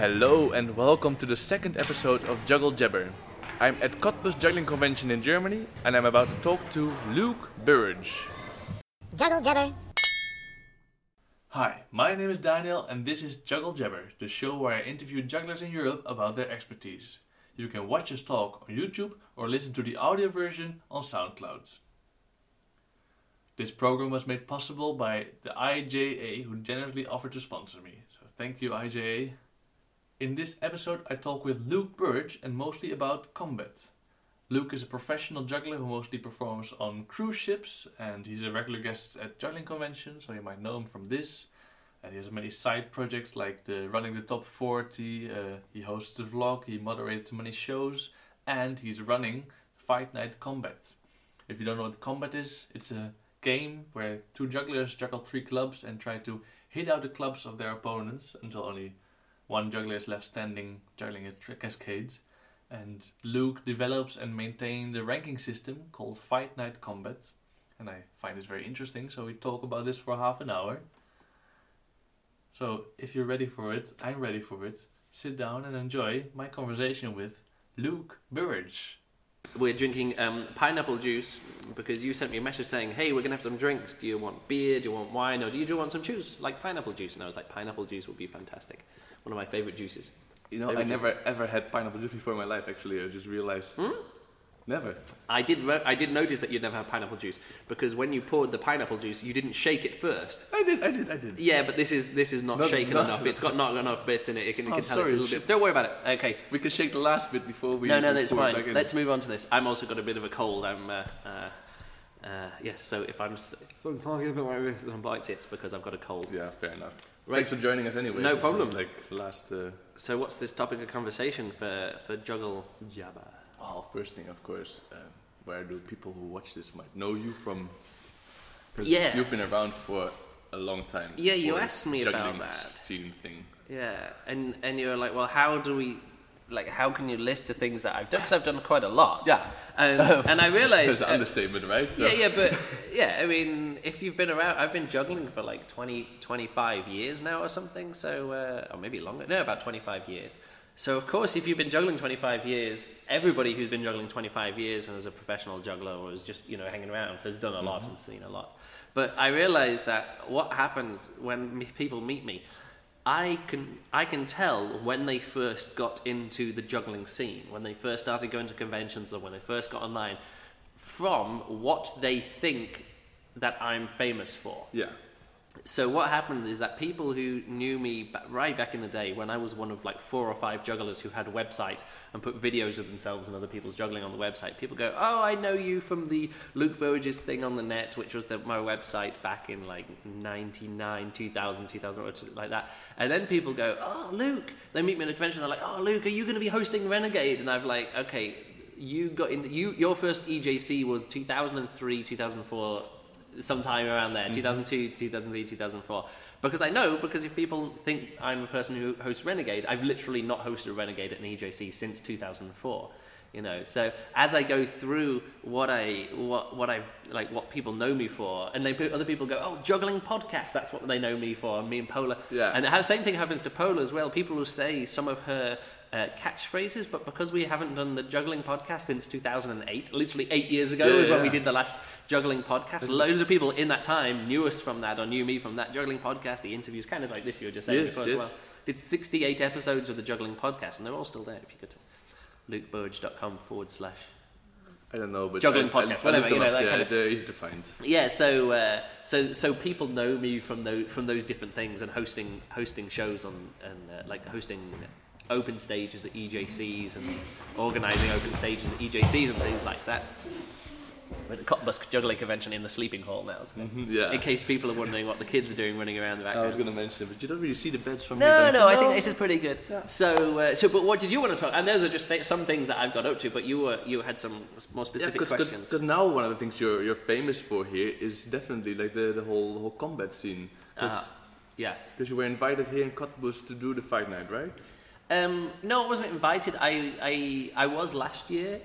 Hello and welcome to the second episode of Juggle Jabber. I'm at Cottbus Juggling Convention in Germany and I'm about to talk to Luke Burrage. Juggle Jabber. Hi, my name is Daniel and this is Juggle Jabber, the show where I interview jugglers in Europe about their expertise. You can watch us talk on YouTube or listen to the audio version on SoundCloud. This program was made possible by the IJA who generously offered to sponsor me. So thank you IJA. In this episode I talk with Luke Burrage and mostly about combat. Luke is a professional juggler who mostly performs on cruise ships and he's a regular guest at juggling conventions, so you might know him from this. And he has many side projects like the running the top 40, uh, he hosts a vlog, he moderates many shows, and he's running Fight Night Combat. If you don't know what combat is, it's a game where two jugglers juggle three clubs and try to hit out the clubs of their opponents until only one juggler is left standing juggling a tr- cascades. And Luke develops and maintains the ranking system called Fight Night Combat. And I find this very interesting, so we talk about this for half an hour. So if you're ready for it, I'm ready for it. Sit down and enjoy my conversation with Luke Burrage. We're drinking um, pineapple juice because you sent me a message saying, "Hey, we're gonna have some drinks. Do you want beer? Do you want wine? Or do you do want some juice like pineapple juice?" And I was like, "Pineapple juice would be fantastic. One of my favorite juices." You know, Favorite I never ever had pineapple juice before in my life. Actually, I just realized Hmm? Never. I did. Re- I did notice that you'd never had pineapple juice because when you poured the pineapple juice, you didn't shake it first. I did, I did, I did. Yeah, but this is this is not No, shaken no. enough. It's got not enough bits in it. It can, Oh, can tell it's sorry, a little bit. Don't worry about it. Okay. We can shake the last bit before we. No, no, that's fine. Let's move on to this. I'm also got a bit of a cold. I'm. Uh, uh, uh, yes, so if I'm, I'm talking a bit like this and bites, it's because I've got a cold. Yeah, fair enough. Right. Thanks for joining us anyway. No problem. Like last. Uh, So what's this topic of conversation for for Juggle Jabber? First thing, of course. Um, where do people who watch this might know you from? Yeah. You've been around for a long time. Yeah, you asked me about that. Scene thing. Yeah, and and you're like, well, how do we, like, how can you list the things that I've done? Because I've done quite a lot. Yeah. Um, and I That's realized. an uh, understatement, right? So- yeah, yeah, but yeah, I mean, if you've been around, I've been juggling for like 20, 25 years now or something, so, uh, or maybe longer, no, about 25 years. So, of course, if you've been juggling 25 years, everybody who's been juggling 25 years and is a professional juggler or is just, you know, hanging around has done a lot mm-hmm. and seen a lot. But I realized that what happens when people meet me, I can I can tell when they first got into the juggling scene, when they first started going to conventions or when they first got online, from what they think that I'm famous for. Yeah. So what happened is that people who knew me right back in the day, when I was one of like four or five jugglers who had a website and put videos of themselves and other people's juggling on the website, people go, "Oh, I know you from the Luke Burrage's thing on the net, which was the, my website back in like '99, 2000, 2000, or something like that." And then people go, "Oh, Luke!" They meet me at a convention. They're like, "Oh, Luke, are you going to be hosting Renegade?" And I'm like, "Okay." You got into you. Your first EJC was 2003, 2004, sometime around there, mm-hmm. 2002, 2003, 2004. Because I know, because if people think I'm a person who hosts Renegade, I've literally not hosted a Renegade at an EJC since 2004. You know, so as I go through what I what what I like what people know me for, and they other people go, oh, juggling podcast, that's what they know me for. Me and Pola, Yeah. And the same thing happens to Pola as well. People will say some of her uh, catchphrases, but because we haven't done the juggling podcast since 2008, literally eight years ago Yeah, was when we did the last juggling podcast. Loads of people in that time knew us from that or knew me from that juggling podcast. The interviews, kind of like this you were just saying Yes, before yes. as well. Did 68 episodes of the juggling podcast, and they're all still there if you could. lukeburrage.com forward slash I don't know, but Juggling I, podcast, I whatever, you know, that yeah, kind of- to find. yeah, so uh, so so people know me from those from those different things and hosting hosting shows on and uh, like hosting open stages at EJCs and organising open stages at EJCs and things like that. We're at the Cottbus Juggling Convention in the sleeping hall now. So Yeah. In case people are wondering what the kids are doing running around the back. I was going to mention it, but you don't really see the beds from No, here. no, don't I think this is pretty good. So, uh, so, but what did you want to talk? And those are just th- some things that I've got up to. But you were, you had some more specific questions. Because now one of the things you're you're famous for here is definitely like the, the whole the whole combat scene. Because Ah, yes. you were invited here in Cottbus to do the fight night, right? Um, no, I wasn't invited. I, I, I was last year,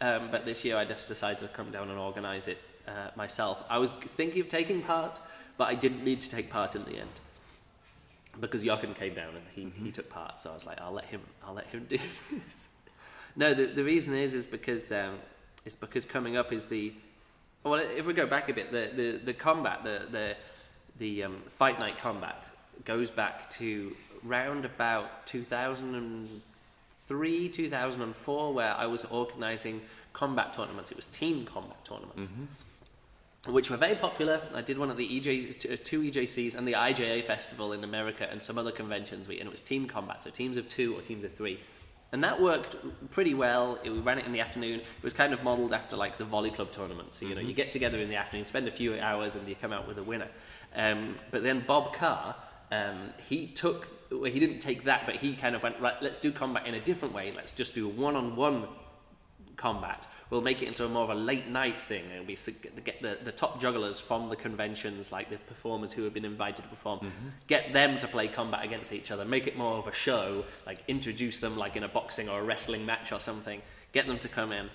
um, but this year I just decided to come down and organise it uh, myself. I was thinking of taking part, but I didn't need to take part in the end. because Jochen came down and he, he took part. So I was like, I'll let him I'll let him do this. no, the the reason is is because um, it's because coming up is the well, if we go back a bit, the the, the combat, the the the um, fight night combat goes back to round about 2003, 2004, where I was organising combat tournaments. It was team combat tournaments. Which were very popular. I did one at the EJ, two EJCs and the IJA festival in America and some other conventions. And it was team combat, so teams of two or teams of three. And that worked pretty well. It, we ran it in the afternoon. It was kind of modelled after like the volley club tournament. So, you know, you get together in the afternoon, spend a few hours, and you come out with a winner. Um, but then Bob Carr, um, he took, well, he didn't take that, but he kind of went, right, let's do combat in a different way. Let's just do one on one combat. We'll make it into a more of a late night thing, and we s- get the, the top jugglers from the conventions, like the performers who have been invited to perform, mm-hmm. get them to play combat against each other, make it more of a show, like introduce them like in a boxing or a wrestling match or something, get them to come in,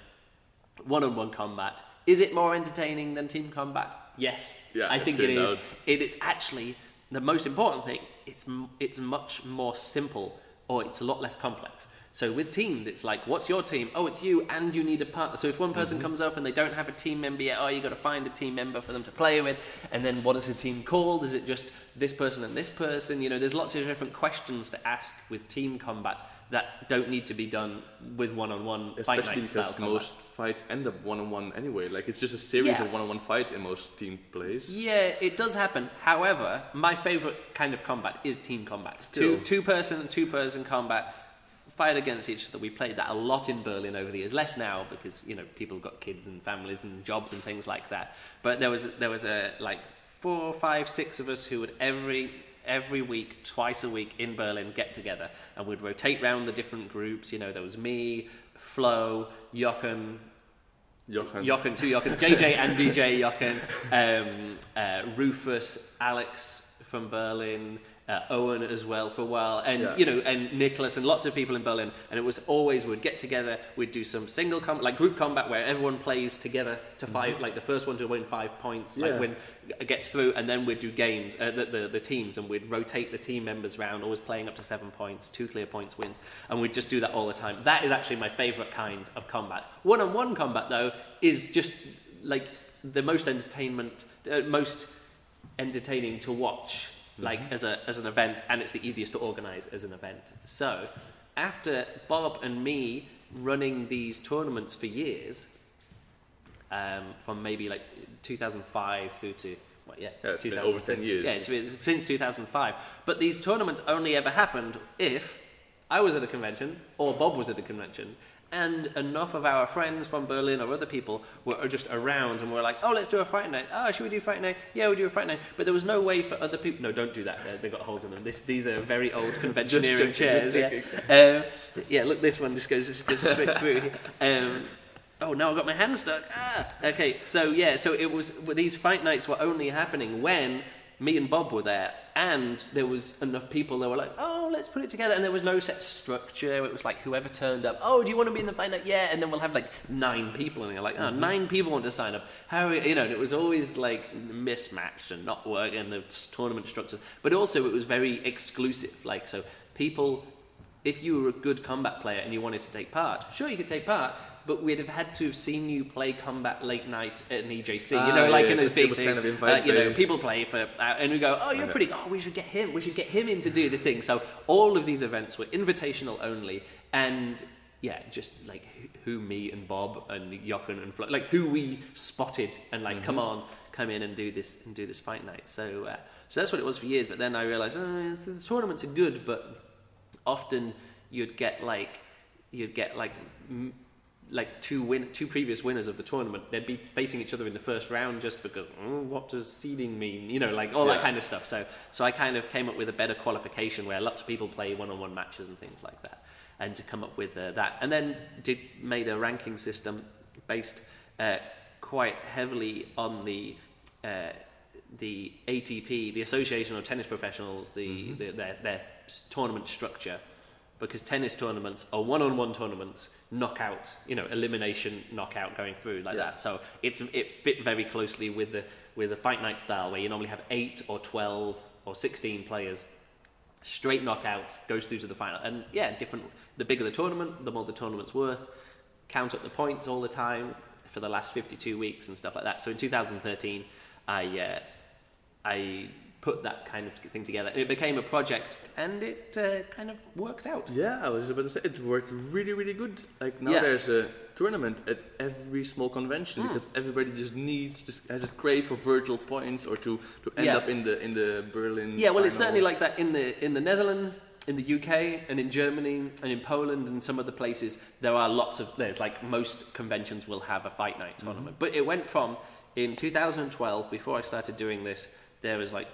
one-on-one combat. Is it more entertaining than team combat? Yes, Yeah, I think it is. out. It is actually the most important thing, it's, it's much more simple, or it's a lot less complex. So with teams, it's like, what's your team? Oh, it's you, and you need a partner. So if one person mm-hmm. comes up and they don't have a team member yet, oh, you got to find a team member for them to play with. And then what is the team called? Is it just this person and this person? You know, there's lots of different questions to ask with team combat that don't need to be done with one-on-one Especially because combat. most fights end up one on one anyway. Like it's just a series Yeah. of one on one fights in most team plays. Yeah, it does happen. However, my favorite kind of combat is team combat. Still. Two two person two person combat fight against each other. We played that a lot in Berlin over the years. Less now because you know people got kids and families and jobs and things like that. But there was there was a like four, five, six of us who would every every week, twice a week in Berlin get together and we'd rotate round the different groups. You know, there was me, Flo, Jochen, Jochen. Jochen, two Jochen, JJ and DJ Jochen, um, uh, Rufus, Alex from Berlin, uh, Eoin as well for a while, and Yeah. you know, and Niklas and lots of people in Berlin. And it was always we'd get together, we'd do some single combat, like group combat, where everyone plays together to 5 like the first one to win five points, Yeah. like win gets through, and then we'd do games, uh, the, the the teams, and we'd rotate the team members around, always playing up to seven points, two clear points wins, and we'd just do that all the time. That is actually my favourite kind of combat. One-on-one combat, though, is just like the most entertainment, uh, most entertaining to watch, like as a as an event, and it's the easiest to organise as an event. So, after Bob and me running these tournaments for years, um, from maybe like 2005 through to well, yeah, Yeah, it's been over 10 years. Yeah, it's been since 2005. But these tournaments only ever happened if I was at a convention or Bob was at a convention. And enough of our friends from Berlin or other people were just around and were like, oh, let's do a fight night. Oh, should we do a fight night? Yeah, we'll do a fight night. But there was no way for other people. No, don't do that. They've got holes in them. This, these are very old conventioneering chairs. yeah. Um, yeah, look, this one just goes, just goes straight through. Um, oh, now I've got my hand stuck. Ah. Okay, so yeah, so it was these fight nights were only happening when me and Bob were there, and there was enough people that were like, oh, let's put it together, and there was no set structure. It was like whoever turned up. Oh, do you want to be in the night? Yeah, and then we'll have like nine people, and you're like, oh, nine people want to sign up. How you know? And it was always like mismatched and not working the tournament structures, but also it was very exclusive. Like so, people if you were a good combat player and you wanted to take part, sure you could take part, but we'd have had to have seen you play combat late night at an EJC. you Ah, know, like yeah, in those big things. kind of uh, you know, people play for, uh, and we go, oh, you're pretty. Oh, we should get him. We should get him in to do the thing. So all of these events were invitational only, and yeah, just like who, who me and Bob and Jochen and Flo, like who we spotted and like, come Mm-hmm. on, come in and do this and do this fight night. So, uh, so that's what it was for years. But then I realized, oh, the tournaments are good, but often you'd get like you'd get like m- like two win two previous winners of the tournament they'd be facing each other in the first round just because oh, what does seeding mean? You know like all that kind of stuff. So so I kind of came up with a better qualification where lots of people play one-on-one matches and things like that and to come up with uh, that. And then did made a ranking system based uh, quite heavily on the uh, the ATP, the Association of Tennis Professionals, the, the their, their tournament structure, because tennis tournaments are one-on-one tournaments, knockout, you know, elimination, knockout, going through like Yeah. that. So it's it fit very closely with the with the fight night style, where you normally have eight or twelve or sixteen players straight knockouts, goes through to the final. And yeah, different. The bigger the tournament, the more the tournament's worth. Count up the points all the time for the last 52 weeks and stuff like that. So in 2013, I uh, I put that kind of thing together. And It became a project, and it uh, kind of worked out. Yeah, I was just about to say it worked really, really good. Like now Yeah. there's a tournament at every small convention Hmm. because everybody just needs just has this crave for virtual points or to, to end Yeah. up in the in the Berlin. Yeah, well, it's certainly like that in the in the Netherlands, in the UK, and in Germany, and in Poland, and some other places. There are lots of there's like most conventions will have a fight night tournament, but it went from in 2012 before I started doing this. There was like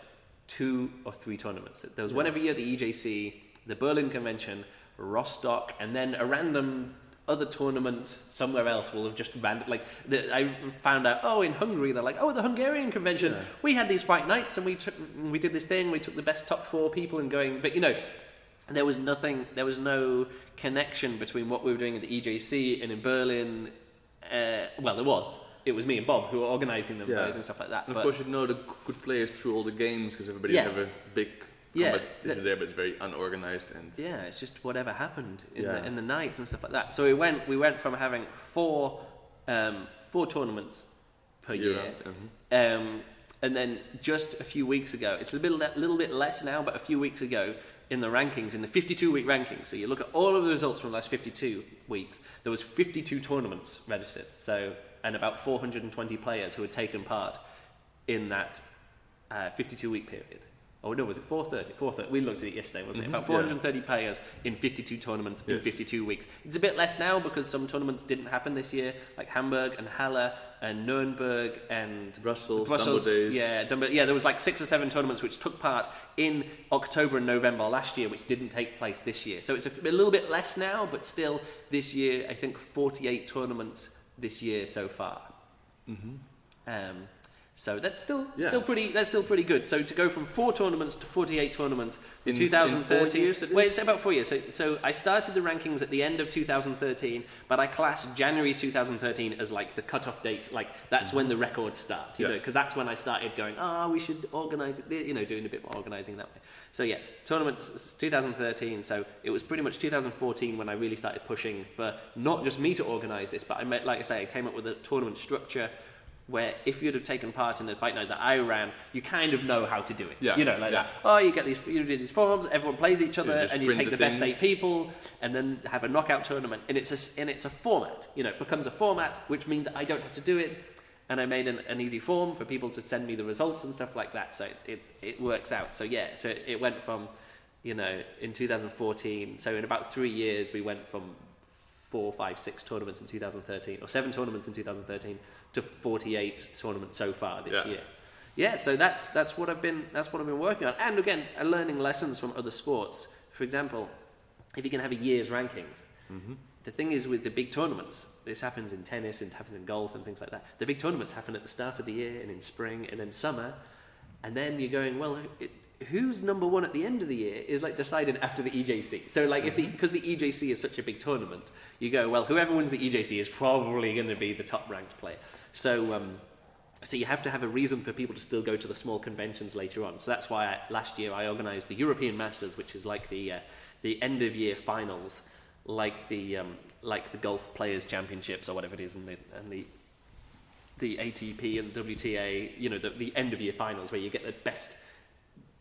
two or three tournaments. There was one every year, the EJC, the Berlin Convention, Rostock, and then a random other tournament somewhere else will have just random like the, I found out oh in Hungary they're like oh the Hungarian convention. We had these fight nights and we took we did this thing we took the best top four people and going but you know there was nothing there was no connection between what we were doing at the EJC and in Berlin uh, well there was it was me and Bob who were organizing them Yeah. both and stuff like that And but of course, you know the good players through all the games because everybody Yeah. have a big Yeah, competition the- there, but it's very unorganized and Yeah, it's just whatever happened in, Yeah. the, in the nights and stuff like that. So we went we went from having four um, four tournaments per year year, round. Mhm. um, and then just a few weeks ago, it's a little little bit less now, but a few weeks ago in the rankings, in the 52 week rankings, so you look at all of the results from the last 52 weeks, there was 52 tournaments registered. So and about 420 players who had taken part in that uh, 52 week period. Oh no, was it 430? 430. We looked at it yesterday, wasn't it? Mhm, About yeah. 430 players in 52 tournaments in Yes. 52 weeks. It's a bit less now because some tournaments didn't happen this year, like Hamburg and Halle and Nuremberg and Brussels, Brussels. Yeah, yeah. There was like six or seven tournaments which took part in October and November last year, which didn't take place this year. So it's a, a little bit less now, but still this year, I think 48 tournaments this year so far. Um, so that's still Yeah. still pretty that's still pretty good. So to go from four tournaments to 48 tournaments in, In- in 2013. four years, it well, it's about four years. So, so I started the rankings at the end of 2013, but I classed January 2013 as like the cutoff date. Like that's when the records start, you Yeah. know, because that's when I started going, ah, we should organize it, you know, doing a bit more organizing that way. So yeah, tournaments 2013. So it was pretty much 2014 when I really started pushing for not just me to organize this, but I made, like I say, I came up with a tournament structure where if you'd have taken part in the fight night that I ran, you kind of know how to do it. Yeah, You know, like yeah. that. Oh, you get these, you do these forms, everyone plays each other, just and you take the the best eight people, and then have a knockout tournament. And it's a, and it's a format. You know, it becomes a format, which means I don't have to do it. And I made an, an easy form for people to send me the results and stuff like that. So it's, it's, it works out. So yeah, so it went from, you know, in 2014. So in about three years, we went from four, five, six tournaments in 2013, or seven tournaments in 2013, to 48 tournaments so far this Yeah. year. Yeah, so that's that's what I've been that's what I've been working on, and again, learning lessons from other sports. For example, if you can have a year's rankings, mm-hmm. the thing is with the big tournaments, this happens in tennis, it happens in golf, and things like that. The big tournaments happen at the start of the year, and in spring, and in summer, and then you're going, well, it, who's number one at the end of the year is like decided after the EJC. So like if the because the EJC is such a big tournament, you go, well, whoever wins the EJC is probably going to be the top ranked player. So um, so you have to have a reason for people to still go to the small conventions later on. So that's why I, last year I organised the European Masters, which is like the uh, the end of year finals, like the um, like the golf players championships or whatever it is, and the and the the ATP and the WTA, you know, the, the end of year finals where you get the best.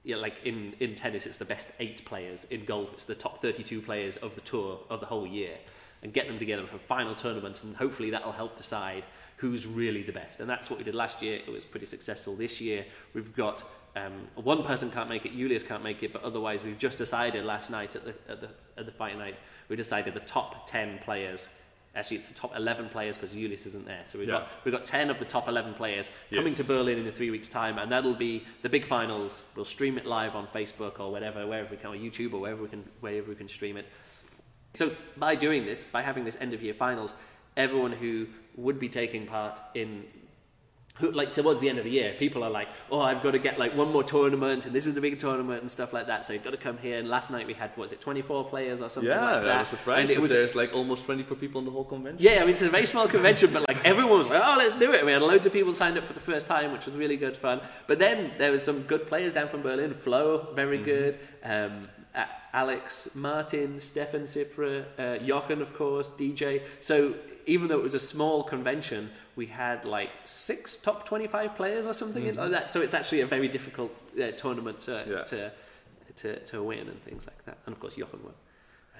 Yeah, like in, in tennis, it's the best eight players. In golf, it's the top 32 players of the tour of the whole year. And get them together for a final tournament, and hopefully that'll help decide who's really the best. And that's what we did last year. It was pretty successful. This year, we've got um, one person can't make it, Julius can't make it, but otherwise, we've just decided last night at the, at the, at the fight night, we decided the top 10 players. Actually, it's the top 11 players because Julius isn't there. So we've, Yeah. got, we've got 10 of the top 11 players coming Yes. to Berlin in a three weeks' time, and that'll be the big finals. We'll stream it live on Facebook or whatever, wherever we can, or YouTube or wherever we can, wherever we can stream it. So by doing this, by having this end of year finals, everyone who would be taking part in who, like towards the end of the year, people are like, "Oh, I've got to get like one more tournament, and this is a big tournament and stuff like that." So you've got to come here. And last night we had, what was it twenty four players or something Yeah, like that? I was surprised. And it was there's like almost 24 people in the whole convention. yeah, I mean, it's a very small convention, but like everyone was like, oh, let's do it. We had loads of people signed up for the first time, which was really good fun. But then there was some good players down from Berlin. Flo, very good. Um, Alex, Martin, Stefan Cipra, uh, Jochen, of course, DJ. So even though it was a small convention, we had like six top 25 players or something like that. So it's actually a very difficult uh, tournament to, Yeah. to, to, to win and things like that. And of course, Jochen won.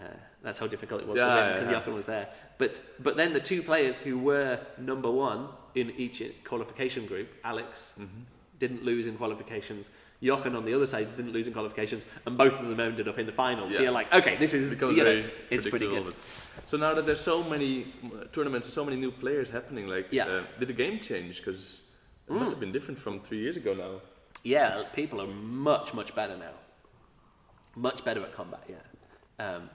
Uh, that's how difficult it was Yeah, to win because yeah. Jochen was there. But but then the two players who were number one in each qualification group, Alex Mm-hmm. didn't lose in qualifications. Jochen on the other side didn't lose in qualifications, and both of them ended up in the final. So you're like, okay, this is becomes you know, very it's pretty good. So now that there's so many uh, tournaments and so many new players happening, like, Yeah. uh, did the game change? Because it must have been different from three years ago now. Yeah, people are much much better now. Much better at combat. Yeah. Um,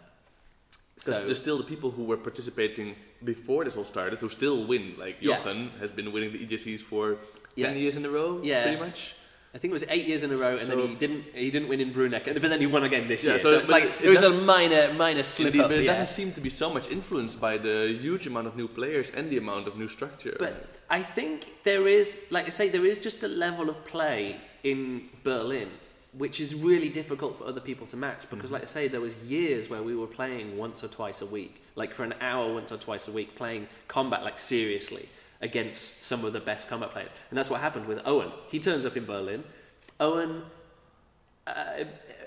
Because so there's still the people who were participating before this all started who still win. Like Yeah. Jochen has been winning the EJCs for Yeah. ten years in a row, Yeah. pretty much. I think it was eight years in a row, and So- then he didn't he didn't win in Bruneck, but then he won again this Yeah, year. so- So, it's like it- it, was a minor minor slip Indeed, up. but it yeah. doesn't seem to be so much influenced by the huge amount of new players and the amount of new structure. But I think there is, like I say, there is just a level of play in Berlin which is really difficult for other people to match because, mm-hmm. like I say, there was years where we were playing once or twice a week, like for an hour once or twice a week, playing combat like seriously against some of the best combat players, and that's what happened with Eoin. He turns up in Berlin. Eoin, uh,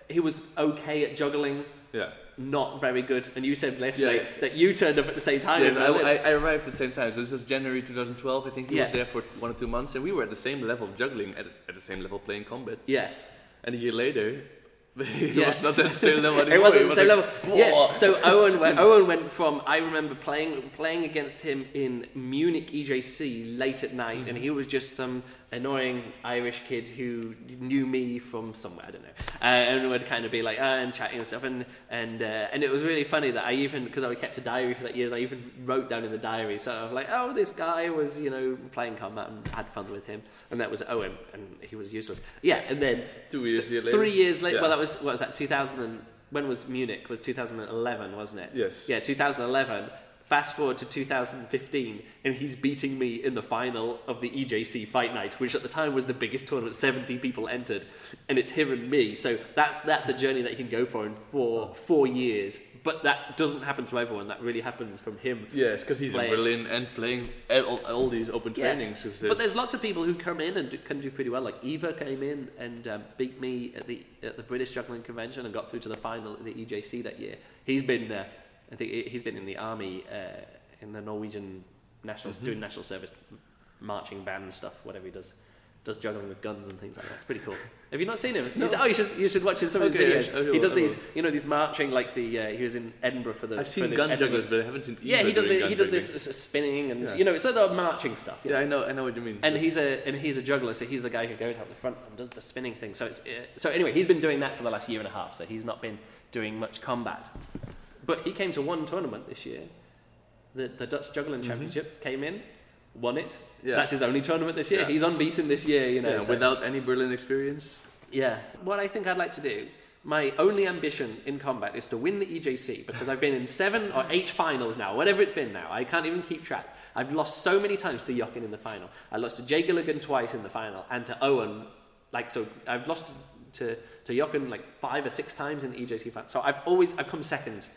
he was okay at juggling. yeah. Not very good, and you said yesterday Yeah. that you turned up at the same time. Yes, I, I, I arrived at the same time. So this was January 2012. I think he Yeah. was there for one or two months, and we were at the same level of juggling, at, at the same level playing combat. yeah. And a year later, he Yeah. was not at the same level anymore. It wasn't He the same like, level. Yeah. So Eoin went, Eoin went from I remember playing playing against him in Munich EJC late at night, and he was just some annoying Irish kid who knew me from somewhere I don't know, uh, and would kind of be like uh, and chatting and stuff, and and uh, and it was really funny that I even because I kept a diary for that years, I even wrote down in the diary sort of like oh this guy was you know playing combat and had fun with him, and that was Eoin, and he was useless. Yeah, and then Two years later. Three years later. Yeah. Well, that was what was that? 2000. And, when was Munich? Was 2011, wasn't it? Yes. Yeah, 2011. Fast forward to 2015, and he's beating me in the final of the EJC Fight Night, which at the time was the biggest tournament. 70 people entered, and it's him and me. So that's that's a journey that he can go for in four four years. But that doesn't happen to everyone. That really happens from him. Yes, because he's Playing. in Berlin and playing all, all these open Yeah. trainings. But there's lots of people who come in and do, can do pretty well. Like Iver came in and um, beat me at the at the British Juggling Convention and got through to the final at the EJC that year. He's been, uh, I think he- he's been in the army uh, in the Norwegian national Mm-hmm. doing national service marching band stuff, whatever he does. Does juggling with guns and things like that. It's pretty cool. Have you not seen him? He's, oh, you should you should watch some of his Okay, videos. I will, he does these, you know, these marching like the. Uh, he was in Edinburgh for the. I've seen the gun Edinburgh- jugglers, but I haven't seen. Yeah, he does. The, he does this, this spinning and Yeah. you know, it's other marching stuff. Yeah, I know, I know what you mean. and he's a and he's a juggler, so he's the guy who goes out the front and does the spinning thing. So it's uh, so anyway, he's been doing that for the last year and a half. So he's not been doing much combat, but he came to one tournament this year. The the Dutch Juggling Championship came in, won it. Mm-hmm. Yeah. That's his only tournament this year. Yeah. He's unbeaten this year. You know, yeah, so- without any Berlin experience. yeah. What I think I'd like to do, my only ambition in combat is to win the EJC because I've been in seven or eight finals now, whatever it's been now. I can't even keep track. I've lost so many times to Jochen in the final. I lost to Jay Gilligan twice in the final and to Eoin. Like, so I've lost to, to Jochen like five or six times in the EJC final. So I've always, I've come second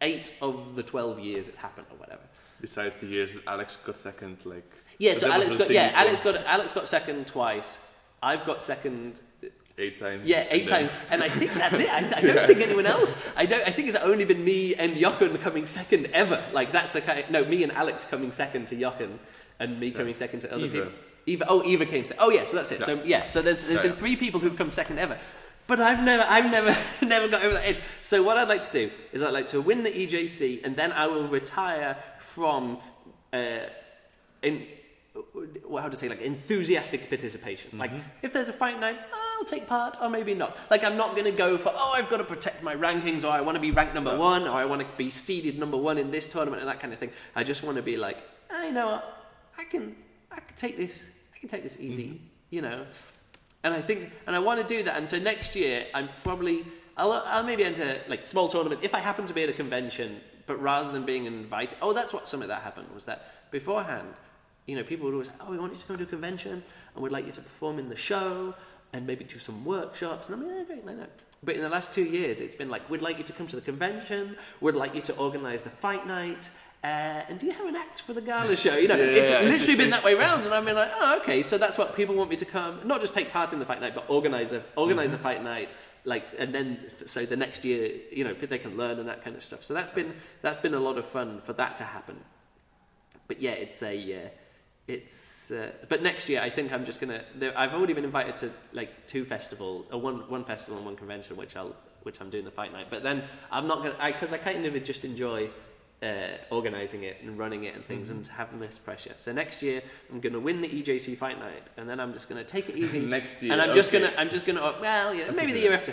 eight of the 12 years it's happened or whatever. Besides the years that Alex got second, like. Yeah, so Alex got, yeah, before. Alex got, Alex got second twice. I've got second eight times. Yeah, eight times, and I think that's it. I, I don't think anyone else. I don't. I think it's only been me and Jochen coming second ever. Like that's the kind. no, me and Alex coming second to Jochen, and me coming second to other Iver. people. Iver. Oh, Iver came. Se- oh, yeah. So that's it. So yeah. So there's there's Yeah, been yeah. three people who've come second ever. But I've never, I've never, never got over that edge. So what I'd like to do is I'd like to win the EJC, and then I will retire from, uh, in, well, how to say, like enthusiastic participation. Like mm-hmm. if there's a fight night, I'll take part, or maybe not. Like I'm not going to go for, oh, I've got to protect my rankings, or I want to be ranked number one, or I want to be seeded number one in this tournament, and that kind of thing. I just want to be like, ah, I know, what, I can, I can take this, I can take this easy, mm-hmm. you know. And I think, and I want to do that. And so next year, I'm probably, I'll, I'll maybe enter like small tournament if I happen to be at a convention. But rather than being invited, oh, that's what some of that happened was that beforehand, you know, people would always, oh, we want you to come to a convention, and we'd like you to perform in the show, and maybe do some workshops. And I'm like, yeah, great, no, no. But in the last two years, it's been like, we'd like you to come to the convention, we'd like you to organise the fight night, uh, and do you have an act for the gala show? You know, Yeah, it's yeah, it's literally the been that way round, and I've been like, oh, okay, so that's what people want me to come, not just take part in the fight night, but organise the organize Mm-hmm. the fight night, like, and then so the next year, you know, they can learn and that kind of stuff. So that's been that's been a lot of fun for that to happen. But yeah, it's a. Uh, it's uh, but next year I think I'm just gonna. I've already been invited to like two festivals, or one one festival and one convention, which I'll which I'm doing the fight night. But then I'm not gonna because I, kind of just enjoy uh, organizing it and running it and things and having this pressure. So next year I'm gonna win the EJC fight night, and then I'm just gonna take it easy. Next year, and I'm just gonna I'm just gonna oh, well yeah maybe the year after,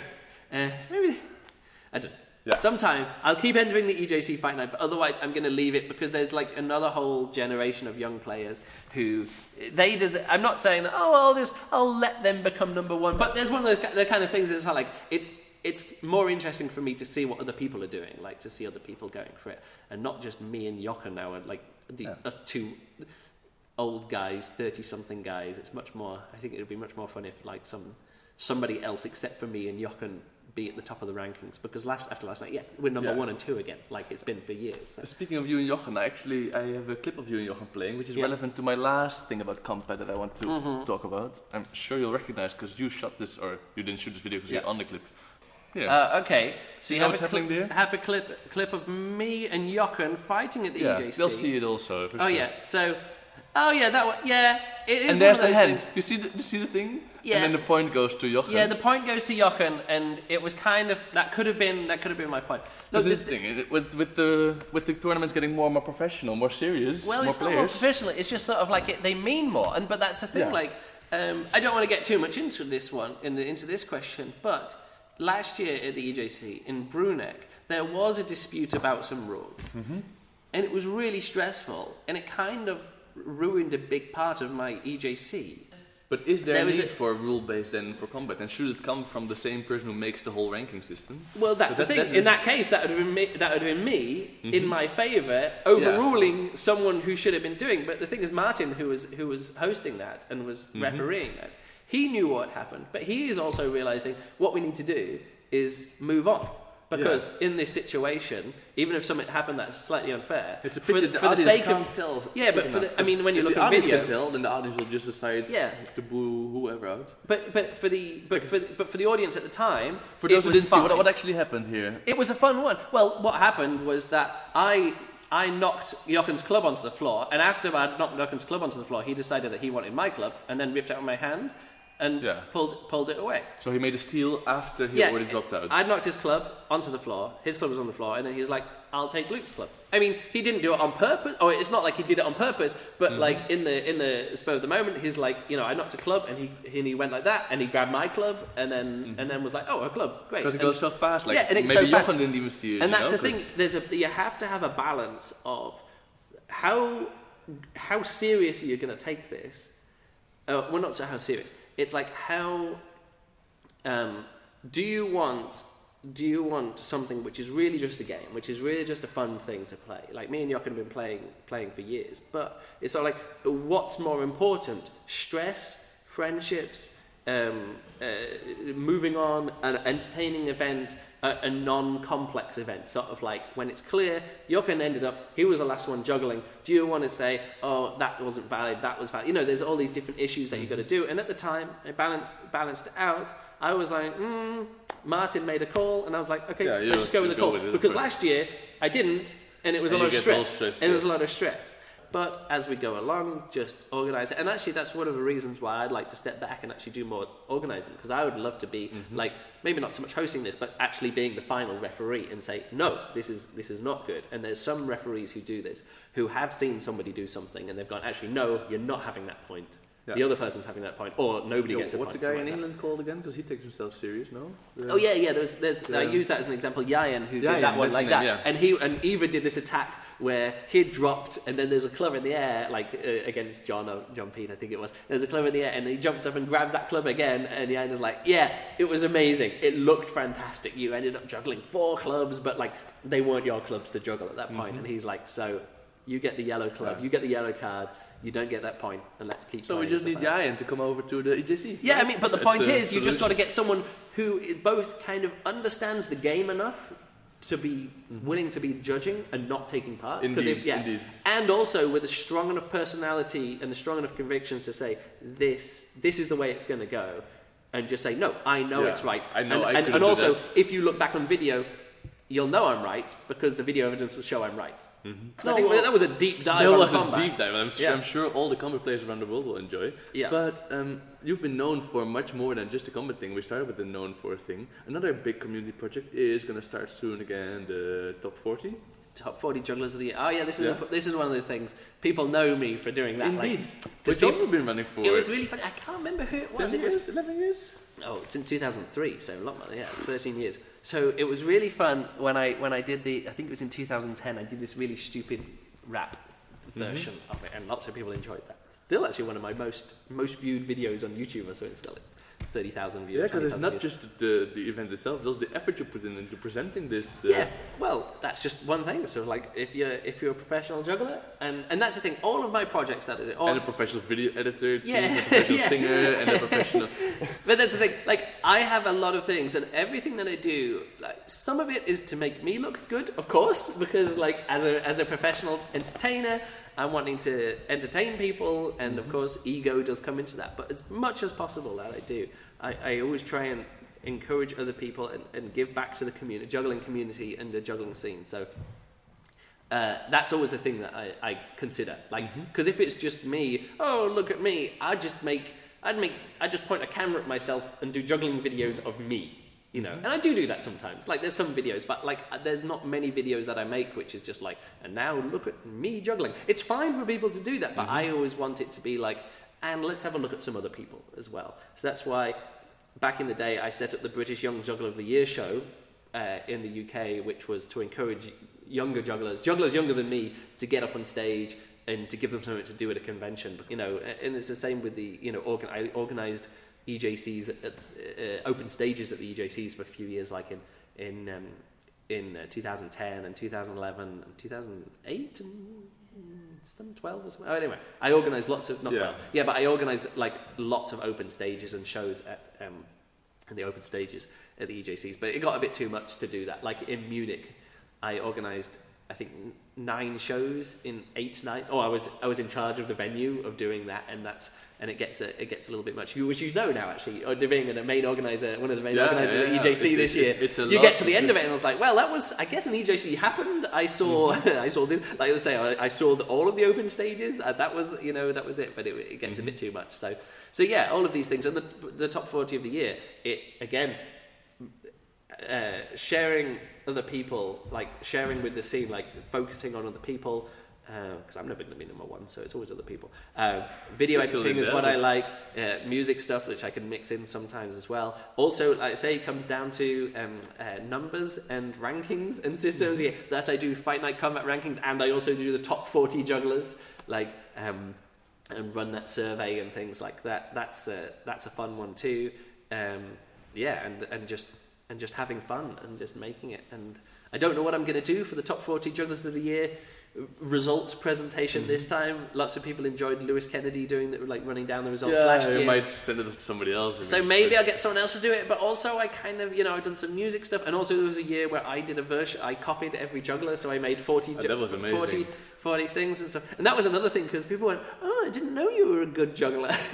uh, maybe the, I don't. know. Yeah. Sometime I'll keep entering the EJC fight night, but otherwise I'm going to leave it because there's like another whole generation of young players who they des- I'm not saying that oh I'll just I'll let them become number one, but there's one of those the kind of things that's like it's it's more interesting for me to see what other people are doing, like to see other people going for it, and not just me and Jochen now and like the Yeah. us two old guys, thirty something guys. It's much more. I think it would be much more fun if like some somebody else except for me and Jochen be at the top of the rankings because last after last night, yeah, we're number Yeah. one and two again, like it's been for years. So. Speaking of you and Jochen, I actually I have a clip of you and Jochen playing, which is Yeah. relevant to my last thing about combat that I want to Mm-hmm. talk about. I'm sure you'll recognize because you shot this, or you didn't shoot this video because Yeah. you're on the clip. Yeah. Uh, okay, so you know have a, clip, there? have a clip clip of me and Jochen fighting at the yeah, EJC. they'll see it also. Oh sure. yeah, so oh yeah, that one. Yeah, it is And one there's the hand. things. You see the, you see the thing? Yeah. And then the point goes to Jochen. Yeah, the point goes to Jochen, and it was kind of that could have been that could have been my point. This Look, is the- thing. With, with, the, with the tournaments getting more and more professional, more serious, Well, more it's not more professional. It's just sort of like it, they mean more, and but that's the thing. Yeah. Like, um, I don't want to get too much into this one, in the, into this question, but last year at the EJC in Bruneck, there was a dispute about some rules, Mm-hmm. and it was really stressful, and it kind of ruined a big part of my EJC. But is there, There a need a- for a rule-based then for combat? And should it come from the same person who makes the whole ranking system? Well, that's But the that- thing. that In that case, that would have been me, that would have been me in my favour, overruling someone who should have been doing. But the thing is, Martin, who was who was hosting that and was refereeing that, he knew what happened, but he is also realizing what we need to do is move on. Because in this situation, even if something happened that's slightly unfair, It's a for, the, the for the sake of tell. Yeah, but for the- I mean, when you look the at audience video- can tell, then the audience will just decide Yeah. to boo whoever out. but but for the but for, but for the audience at the time, For those who didn't see, what, what actually happened here? It was a fun one. Well, what happened was that I I knocked Jochen's club onto the floor, and after I'd knocked Jochen's club onto the floor, he decided that he wanted my club, and then ripped out my hand and Yeah. pulled pulled it away. So he made a steal after he yeah, already dropped out. I knocked his club onto the floor. His club was on the floor, and then he was like, "I'll take Luke's club." I mean, he didn't do it on purpose. Or it's not like he did it on purpose, but Mm-hmm. like in the in the spur of the moment, he's like, you know, I knocked a club, and he and he went like that, and he grabbed my club, and then and then was like, "Oh, a club, great." Because it And- goes so fast. Like Yeah, and it's maybe so fast. Jochen didn't even see it. and that's know, the thing: there's a you have to have a balance of how how serious are you going to take this uh, well not so how serious it's like how um, do you want do you want something which is really just a game which is really just a fun thing to play? Like me and Jochen have been playing playing for years but it's sort of like what's more important? Stress friendships um, uh, moving on, an entertaining event, a, a non-complex event, sort of like when it's clear, Jochen ended up, he was the last one juggling. Do you want to say, oh, that wasn't valid, that was valid? You know, there's all these different issues that you've got to do. And at the time, I balanced, balanced it out. I was like, mm, Martin made a call, and I was like, okay, Yeah, let's just go with the go call. with it, because last year, I didn't, and it was And a lot of stress. stressed, and it was a lot of stress. But as we go along, just organise it. And actually, that's one of the reasons why I'd like to step back and actually do more organising. Because I would love to be Mm-hmm. like maybe not so much hosting this, but actually being the final referee and say, no, this is this is not good. And there's some referees who do this who have seen somebody do something and they've gone, actually, no, you're not having that point. Yeah. The other person's having that point, or nobody Yo, gets a what's the guy in like that. England called again? Because he takes himself serious, no? The- Oh yeah, yeah. There's, there's. I use that as an example. Ieuan, who Ieuan, did that one like that, yeah. and he and Iver did this attack where he had dropped, and then there's a club in the air, like uh, against John or John Pete, I think it was. There's a club in the air, and he jumps up and grabs that club again, and Ieuan is like, "Yeah, it was amazing. It looked fantastic. You ended up juggling four clubs, but like they weren't your clubs to juggle at that point." Mm-hmm. And he's like, "So." You get the yellow club. Yeah. You get the yellow card. You don't get that point, and let's keep. So we just need. Giant to come over to the EJC. Yeah, I mean, but the point is, you just got to get someone who both kind of understands the game enough to be mm-hmm. willing to be judging and not taking part. Indeed, if- yeah, indeed. and also with a strong enough personality and a strong enough conviction to say this, this is the way it's going to go, and just say no, I know Yeah, it's right. I know and, I and, and also, that. if you look back on video, you'll know I'm right because the video evidence will show I'm right. Because I No, think well, that was a deep dive There on was combat. a deep dive, I'm, sure, Yeah. I'm sure all the combat players around the world will enjoy. Yeah. But um, you've been known for much more than just a combat thing. We started with the known for thing. Another big community project is going to start soon again, the top 40. Top 40 jugglers of the year. Oh yeah, this is Yeah. A, this is one of those things. People know me for doing that. like- Indeed. 'cause Which people- also been running for It was really funny. I can't remember who it 10 was. It years, was 11 years? oh, since 2003, so a lot more. Yeah, 13 years. So it was really fun when I when I did the. I think it was in 2010. I did this really stupid rap mm-hmm. version of it, and lots of people enjoyed that. Still, actually, one of my most most viewed videos on YouTube. So it's got like 30,000 views. Yeah, because it's not views. just the, the event itself, it's also the effort you put in into presenting this. uh, Yeah, well, that's just one thing. So, like, if you're if you're a professional juggler, and and that's the thing. All of my projects that I do, all, And a professional video editor, it Yeah, seems, a professional yeah. singer, and a professional. But that's the thing. Like, I have a lot of things, and everything that I do, like, some of it is to make me look good, of course, because like as a as a professional entertainer, I'm wanting to entertain people, and of course, ego does come into that. But as much as possible that I do, I, I always try and encourage other people and, and give back to the community, juggling community, and the juggling scene. So. Uh, that's always the thing that I, I consider. Like, because if it's just me, oh look at me, I'd just make, I'd make, I just point a camera at myself and do juggling videos of me, you know. And I do do that sometimes. Like, there's some videos, but like, uh, there's not many videos that I make which is just like, and now look at me juggling. It's fine for people to do that, but I always want it to be like, and let's have a look at some other people as well. So that's why back in the day, I set up the British Young Juggler of the Year show uh, in the UK, which was to encourage younger jugglers, jugglers younger than me, to get up on stage and to give them something to do at a convention. You know, and it's the same with the you know organ- I organised EJCs at, uh, open stages at the EJCs for a few years, like in in um, in uh, 2010 and 2011 and 2008 and some 12 or something. Oh, anyway, I organise lots of, not Yeah. 12. Yeah, but I organise like lots of open stages and shows at um, in the open stages at the EJCs. But it got a bit too much to do that. Like in Munich, I organised, I think, nine shows in eight nights. Oh, I was I was in charge of the venue of doing that, and that's and it gets a, it gets a little bit much. You, which you know now, actually, or being a main organizer, one of the main Yeah, organisers yeah, at. EJC It's- this it's- year. it's- you lot. get to the end of it, and I was like, well, that was, I guess, an EJC happened. I saw, I saw this, like I say, I, I saw the, all of the open stages. Uh, that was, you know, that was it. But it, it gets a bit too much. So, so yeah, all of these things, and the the top forty of the year. It again, uh, sharing other people, like sharing with the scene, like focusing on other people. Because I'm never going to be number one, so it's always other people. Uh, video editing is what I like. Uh, music stuff, which I can mix in sometimes as well. Also, like I say, it comes down to um, uh, numbers and rankings and systems. Mm-hmm. Yeah, that I do Fight Night Combat rankings, and I also do the top 40 jugglers, like um, and run that survey and things like that. That's a, that's a fun one too. Um, yeah, and and just and just having fun and just making it. And I don't know what I'm going to do for the top 40 jugglers of the year results presentation mm. this time. Lots of people enjoyed Lewis Kennedy doing the, like running down the results yeah, last year. Yeah, might send it to somebody else. So maybe I'll get someone else to do it. But also, I kind of you know I've done some music stuff, and also there was a year where I did a version. I copied every juggler, so I made 40, ju- 40 for these things and stuff. And that was another thing because people went, "Oh, I didn't know you were a good juggler."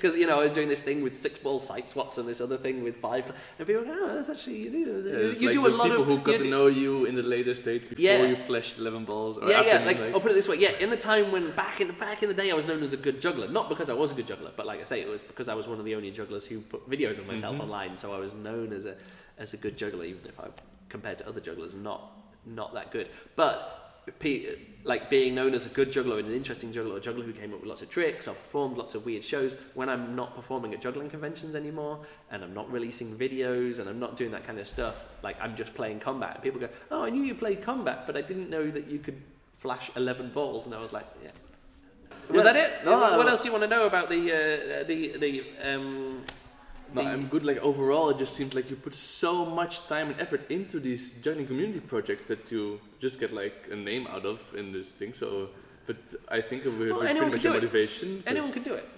Because you know I was doing this thing with six ball siteswaps and this other thing with five, and people went, "Oh, that's actually you, know, yeah, you like do a lot people of people who got to know you in the later stage before yeah. you flashed eleven balls." Or yeah, yeah. Like, like, I'll put it this way, yeah. In the time when back in the back in the day, I was known as a good juggler, not because I was a good juggler, but like I say, it was because I was one of the only jugglers who put videos of myself mm-hmm. online, so I was known as a as a good juggler, even if I compared to other jugglers, not not that good. But like being known as a good juggler and an interesting juggler, a juggler who came up with lots of tricks, I've performed lots of weird shows. When I'm not performing at juggling conventions anymore, and I'm not releasing videos, and I'm not doing that kind of stuff, like I'm just playing combat. And People go, "Oh, I knew you played combat, but I didn't know that you could flash 11 balls," and I was like, "Yeah." Was Well, that it? no, what else do you want to know about the uh, the the um, No, I'm good. Like overall, it just seems like you put so much time and effort into these juggling community projects that you just get like a name out of in this thing. So, but I think we're, Well, pretty much can your do it. motivation. anyone can do it.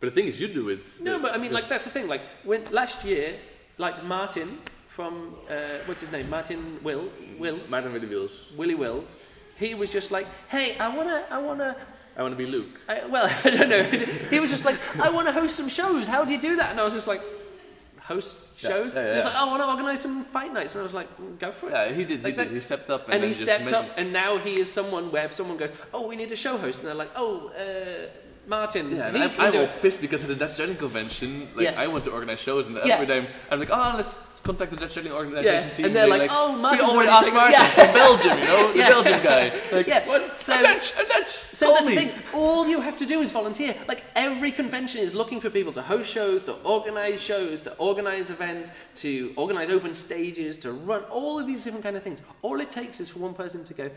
But the thing is, you do it. No, but I mean, like that's the thing. Like when last year, like Martin from uh, what's his name, Martin Will Wills, Martin the wheels. Willie Wills, he was just like, hey, I wanna, I wanna. I want to be Luke. I, well, I don't know. He was just like, I want to host some shows. How do you do that? And I was just like, host Yeah, shows. yeah, He was yeah. like, "Oh, I want to organise some fight nights. And I was like, "Mm, go for it. Yeah, he did. He, Like did. that- he stepped up and, and then he just stepped mentioned- up, and now he is someone where if someone goes, oh, we need a show host, and they're like, oh, uh, Maarten, Yeah, and he I'm, can I'm do all it. pissed because of the Dutch Juggling Convention. Like, Yeah. I want to organize shows, and Yeah. every time I'm like, oh, let's contact the Dutch Juggling Organization Yeah, team. and they're They like, "Oh, we Maarten's already asked Maarten yeah. from Belgium, you know, Yeah. the Belgium guy. Like, Yeah, what? so- I'm Dutch, I'm Dutch. So Call that's me. the thing. All you have to do is volunteer. Like every convention is looking for people to host shows, to organize shows, to organize events, to organize open stages, to run all of these different kind of things. All it takes is for one person to go,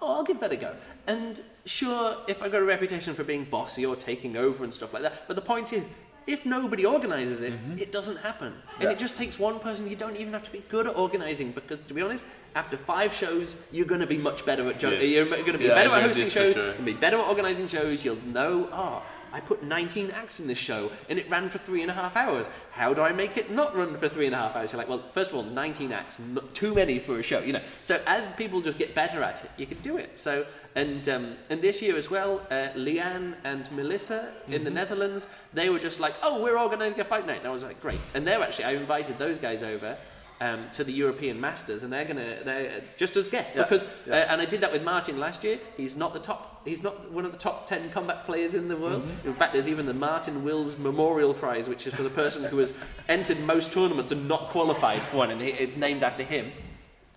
"Oh, I'll give that a go." And sure, if I got a reputation for being bossy or taking over and stuff like that, but the point is. If nobody organises it, it doesn't happen. And it just takes one person. You don't even have to be good at organising because, to be honest, after five shows, you're going to be much better at jug- Yes. You're going to be Yeah, better at hosting shows. sure. You'll be better at organising shows. You'll know, oh, I put 19 acts in this show and it ran for three and a half hours. How do I make it not run for three and a half hours? You're like, well, first of all, 19 acts, not too many for a show, you know. So as people just get better at it, you can do it. So, and um, and this year as well, uh, Leanne and Melissa in the Netherlands, they were just like, oh, we're organising a fight night. And I was like, great. And they're actually, I invited those guys over. Um, to the European Masters, and they're gonna they're just as guests Yeah, because Uh, and I did that with Maarten last year. He's not the top. He's not one of the top ten combat players in the world. Mm-hmm. In fact, there's even the Maarten Wils Memorial Prize, which is for the person who has entered most tournaments and not qualified for one, and it's named after him.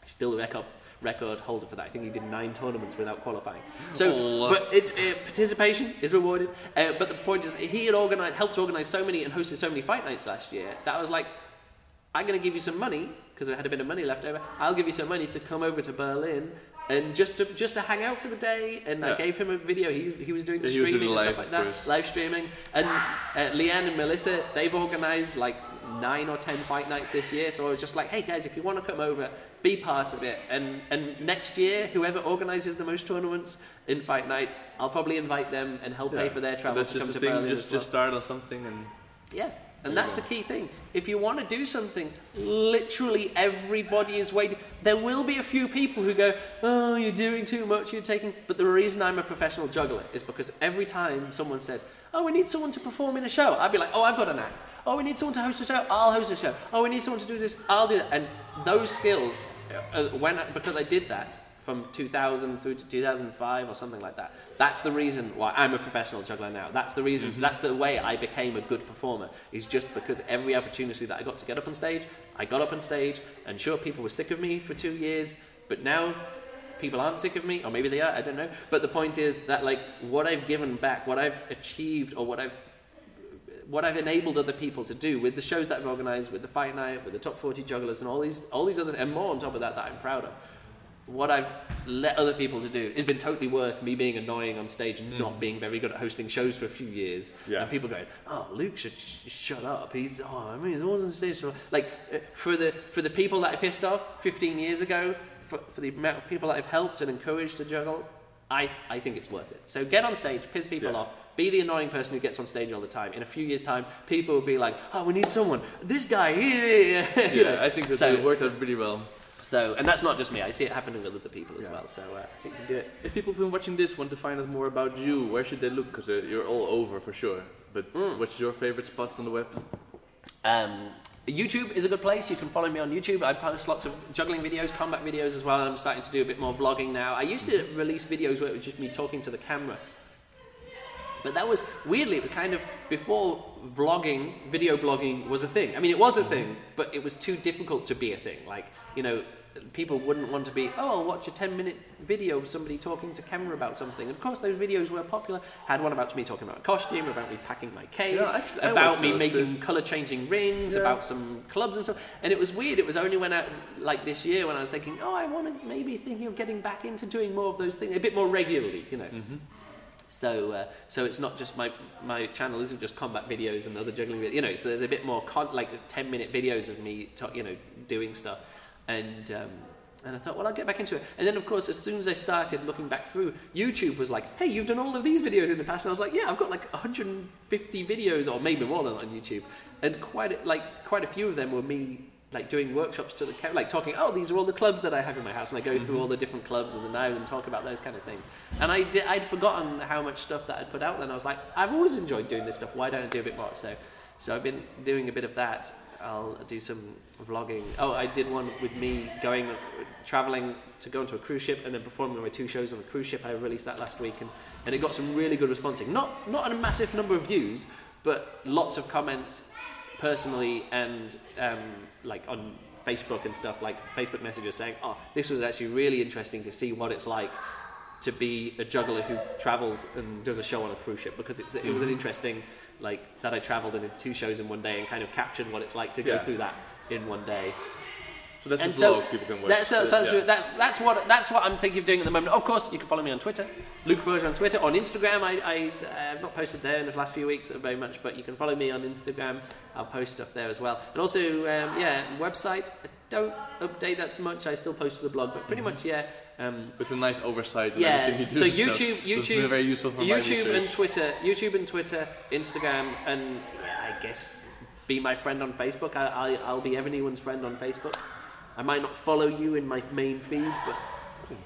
He's still the record record holder for that. I think he did nine tournaments without qualifying. So, but it's uh, participation is rewarded. Uh, but the point is, he had organized, helped organize so many and hosted so many fight nights last year that I was like, I'm going to give you some money because I had a bit of money left over. I'll give you some money to come over to Berlin and just to just to hang out for the day. And I gave him a video. He, he was doing the Yeah, was doing streaming and stuff like that, course. live streaming. And uh, Leanne and Melissa, they've organised like nine or ten fight nights this year. So I was just like, hey guys, if you want to come over, be part of it. And and next year, whoever organises the most tournaments in fight night, I'll probably invite them and help pay for their travel that's to come to thing. Berlin Just well. just start on something and Yeah, and that's the key thing. If you want to do something, literally everybody is waiting. There will be a few people who go, "Oh, you're doing too much. You're taking." But the reason I'm a professional juggler is because every time someone said, "Oh, we need someone to perform in a show," I'd be like, "Oh, I've got an act." Oh, we need someone to host a show. I'll host a show. Oh, we need someone to do this. I'll do that. And those skills, uh, when because I did that from 2000 through to 2005 or something like that. That's the reason why I'm a professional juggler now. That's the reason. Mm-hmm. That's the way I became a good performer. Is just because every opportunity that I got to get up on stage, I got up on stage. And sure, people were sick of me for two years, but now people aren't sick of me, or maybe they are. I don't know. But the point is that like what I've given back, what I've achieved, or what I've what I've enabled other people to do with the shows that I've organised, with the fight night, with the top 40 jugglers, and all these, all these other, and more on top of that that I'm proud of. What I've let other people to do has been totally worth me being annoying on stage and not being very good at hosting shows for a few years. Yeah. And people going, "Oh, Luke should sh- shut up. He's oh, I mean, he's always on stage." So, like uh, for the for the people that I pissed off 15 years ago, for, for the amount of people that I've helped and encouraged to juggle, I I think it's worth it. So get on stage, piss people Yeah. off. Be the annoying person who gets on stage all the time. In a few years' time, people will be like, "Oh, we need someone. This guy." Yeah, know. I think that So- it worked out pretty well. So, and that's not just me. I see it happening with other people as Yeah. well. So, uh, I think we can do it. If people who've been watching this want to find out more about you, where should they look? Because uh, you're all over for sure. But Mm. what's your favorite spot on the web? Um, YouTube is a good place. You can follow me on YouTube. I post lots of juggling videos, combat videos as well. I'm starting to do a bit more vlogging now. I used to release videos where it was just me talking to the camera. But that was weirdly, it was kind of before vlogging, video blogging was a thing. I mean, it was a thing, but it was too difficult to be a thing. Like, you know, people wouldn't want to be, oh, I'll watch a 10 minute video of somebody talking to camera about something. Of course, those videos were popular. I had one about me talking about a costume, about me packing my case, Yeah, actually, about me making color changing rings, Yeah. about some clubs and stuff. And it was weird. It was only when I, like this year, when I was thinking, oh, I want to maybe thinking of getting back into doing more of those things a bit more regularly, you know. So, uh, so it's not just my my channel isn't just combat videos and other juggling videos. You know, so there's a bit more con- like ten minute videos of me, ta- you know, doing stuff, and um, and I thought, well, I'll get back into it. And then, of course, as soon as I started looking back through, YouTube was like, hey, you've done all of these videos in the past, and I was like, yeah, I've got like 150 videos, or maybe more than on YouTube, and quite a, like quite a few of them were me like doing workshops to the like talking oh these are all the clubs that I have in my house. And I go through all the different clubs and the now and talk about those kind of things. And I did, I'd forgotten how much stuff that I'd put out then. I was like I've always enjoyed doing this stuff. Why don't I do a bit more? So so I've been doing a bit of that I'll do some vlogging. Oh I did one with me going traveling to go onto a cruise ship and then performing my two shows on a cruise ship. I released that last week and, and it got some really good responding. not not a massive number of views but lots of comments personally and um, like on Facebook and stuff, like Facebook messages saying, "Oh, this was actually really interesting to see what it's like to be a juggler who travels and does a show on a cruise ship because it's, it was an interesting like that I travelled and did two shows in one day and kind of captured what it's like to go Yeah. through that in one day. So that's and a so blog people can watch. that's, so, so, so Yeah. that's that's what that's what I'm thinking of doing at the moment. Of course, you can follow me on Twitter, Luke Burrage on Twitter, on Instagram. I, I uh, have not posted there in the last few weeks very much, but you can follow me on Instagram. I'll post stuff there as well, and also um, yeah, website. I don't update that so much. I still post to the blog, but pretty much yeah. Um, It's a nice oversight. of yeah, everything you so do, YouTube, it's YouTube, been very useful for YouTube research. and Twitter, YouTube and Twitter, Instagram, and yeah, I guess be my friend on Facebook. I, I, I'll be anyone's friend on Facebook. I might not follow you in my main feed, but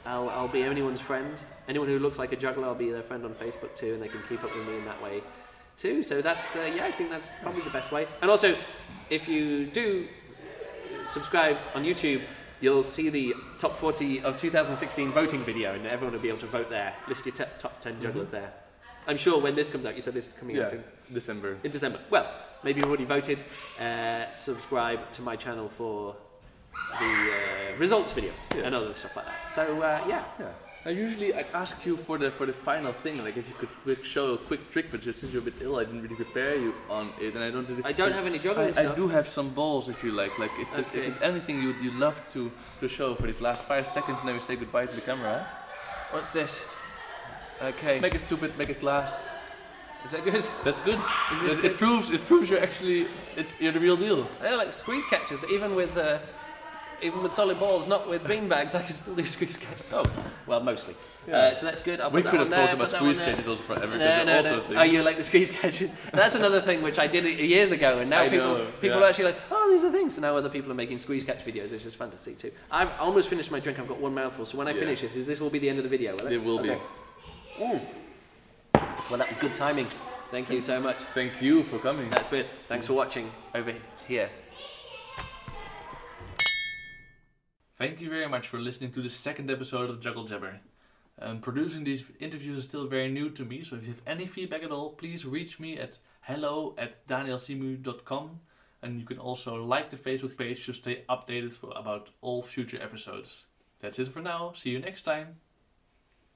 I'll, I'll be anyone's friend. Anyone who looks like a juggler, I'll be their friend on Facebook too, and they can keep up with me in that way too. So that's uh, yeah, I think that's probably the best way. And also, if you do subscribe on YouTube, you'll see the top 40 of 2016 voting video, and everyone will be able to vote there. List your top 10 jugglers there. I'm sure when this comes out, you said this is coming out Mm-hmm. in, December. in December. Well, maybe you've already voted. Uh, subscribe to my channel for the uh, results video Yes. and other stuff like that. So uh, yeah, Yeah. I usually I ask you for the for the final thing, like if you could quick show a quick trick, but since you're a bit ill, I didn't really prepare you on it, and I don't. I don't have any juggling I, stuff. I do have some balls if you like. Like if there's, Okay. if there's anything you'd you'd love to to show for these last five seconds, and then we say goodbye to the camera. What's this? Okay, Make it stupid, make it last. is that good? That's good. Is this it, good? it proves it proves you're actually it's, you're the real deal. They're like squeeze catchers, even with uh, even with solid balls, not with bean bags. I can still do squeeze catch. Oh, well, mostly. Uh, so that's good. I'll we could have one talked there, about put that one squeeze there. catches also forever. No, because no, also no. a thing. Oh, you like the squeeze catches? That's another thing which I did years ago, and now I people know, people yeah. are actually like, oh, these are things. So now other people are making squeeze catch videos. It's just fun to see too. I've almost finished my drink. I've got one mouthful. So when I Yeah. finish this, is this will be the end of the video? Will it? It will be. Okay. Mm. Well, that was good timing. Thank you so much. Thank you for coming. That's good. Thanks for watching over here. Thank you very much for listening to the second episode of Juggle Jabber. Um, producing these interviews is still very new to me, so if you have any feedback at all, please reach me at hello at danielsimu.com. And you can also like the Facebook page to stay updated for, about all future episodes. That's it for now. See you next time.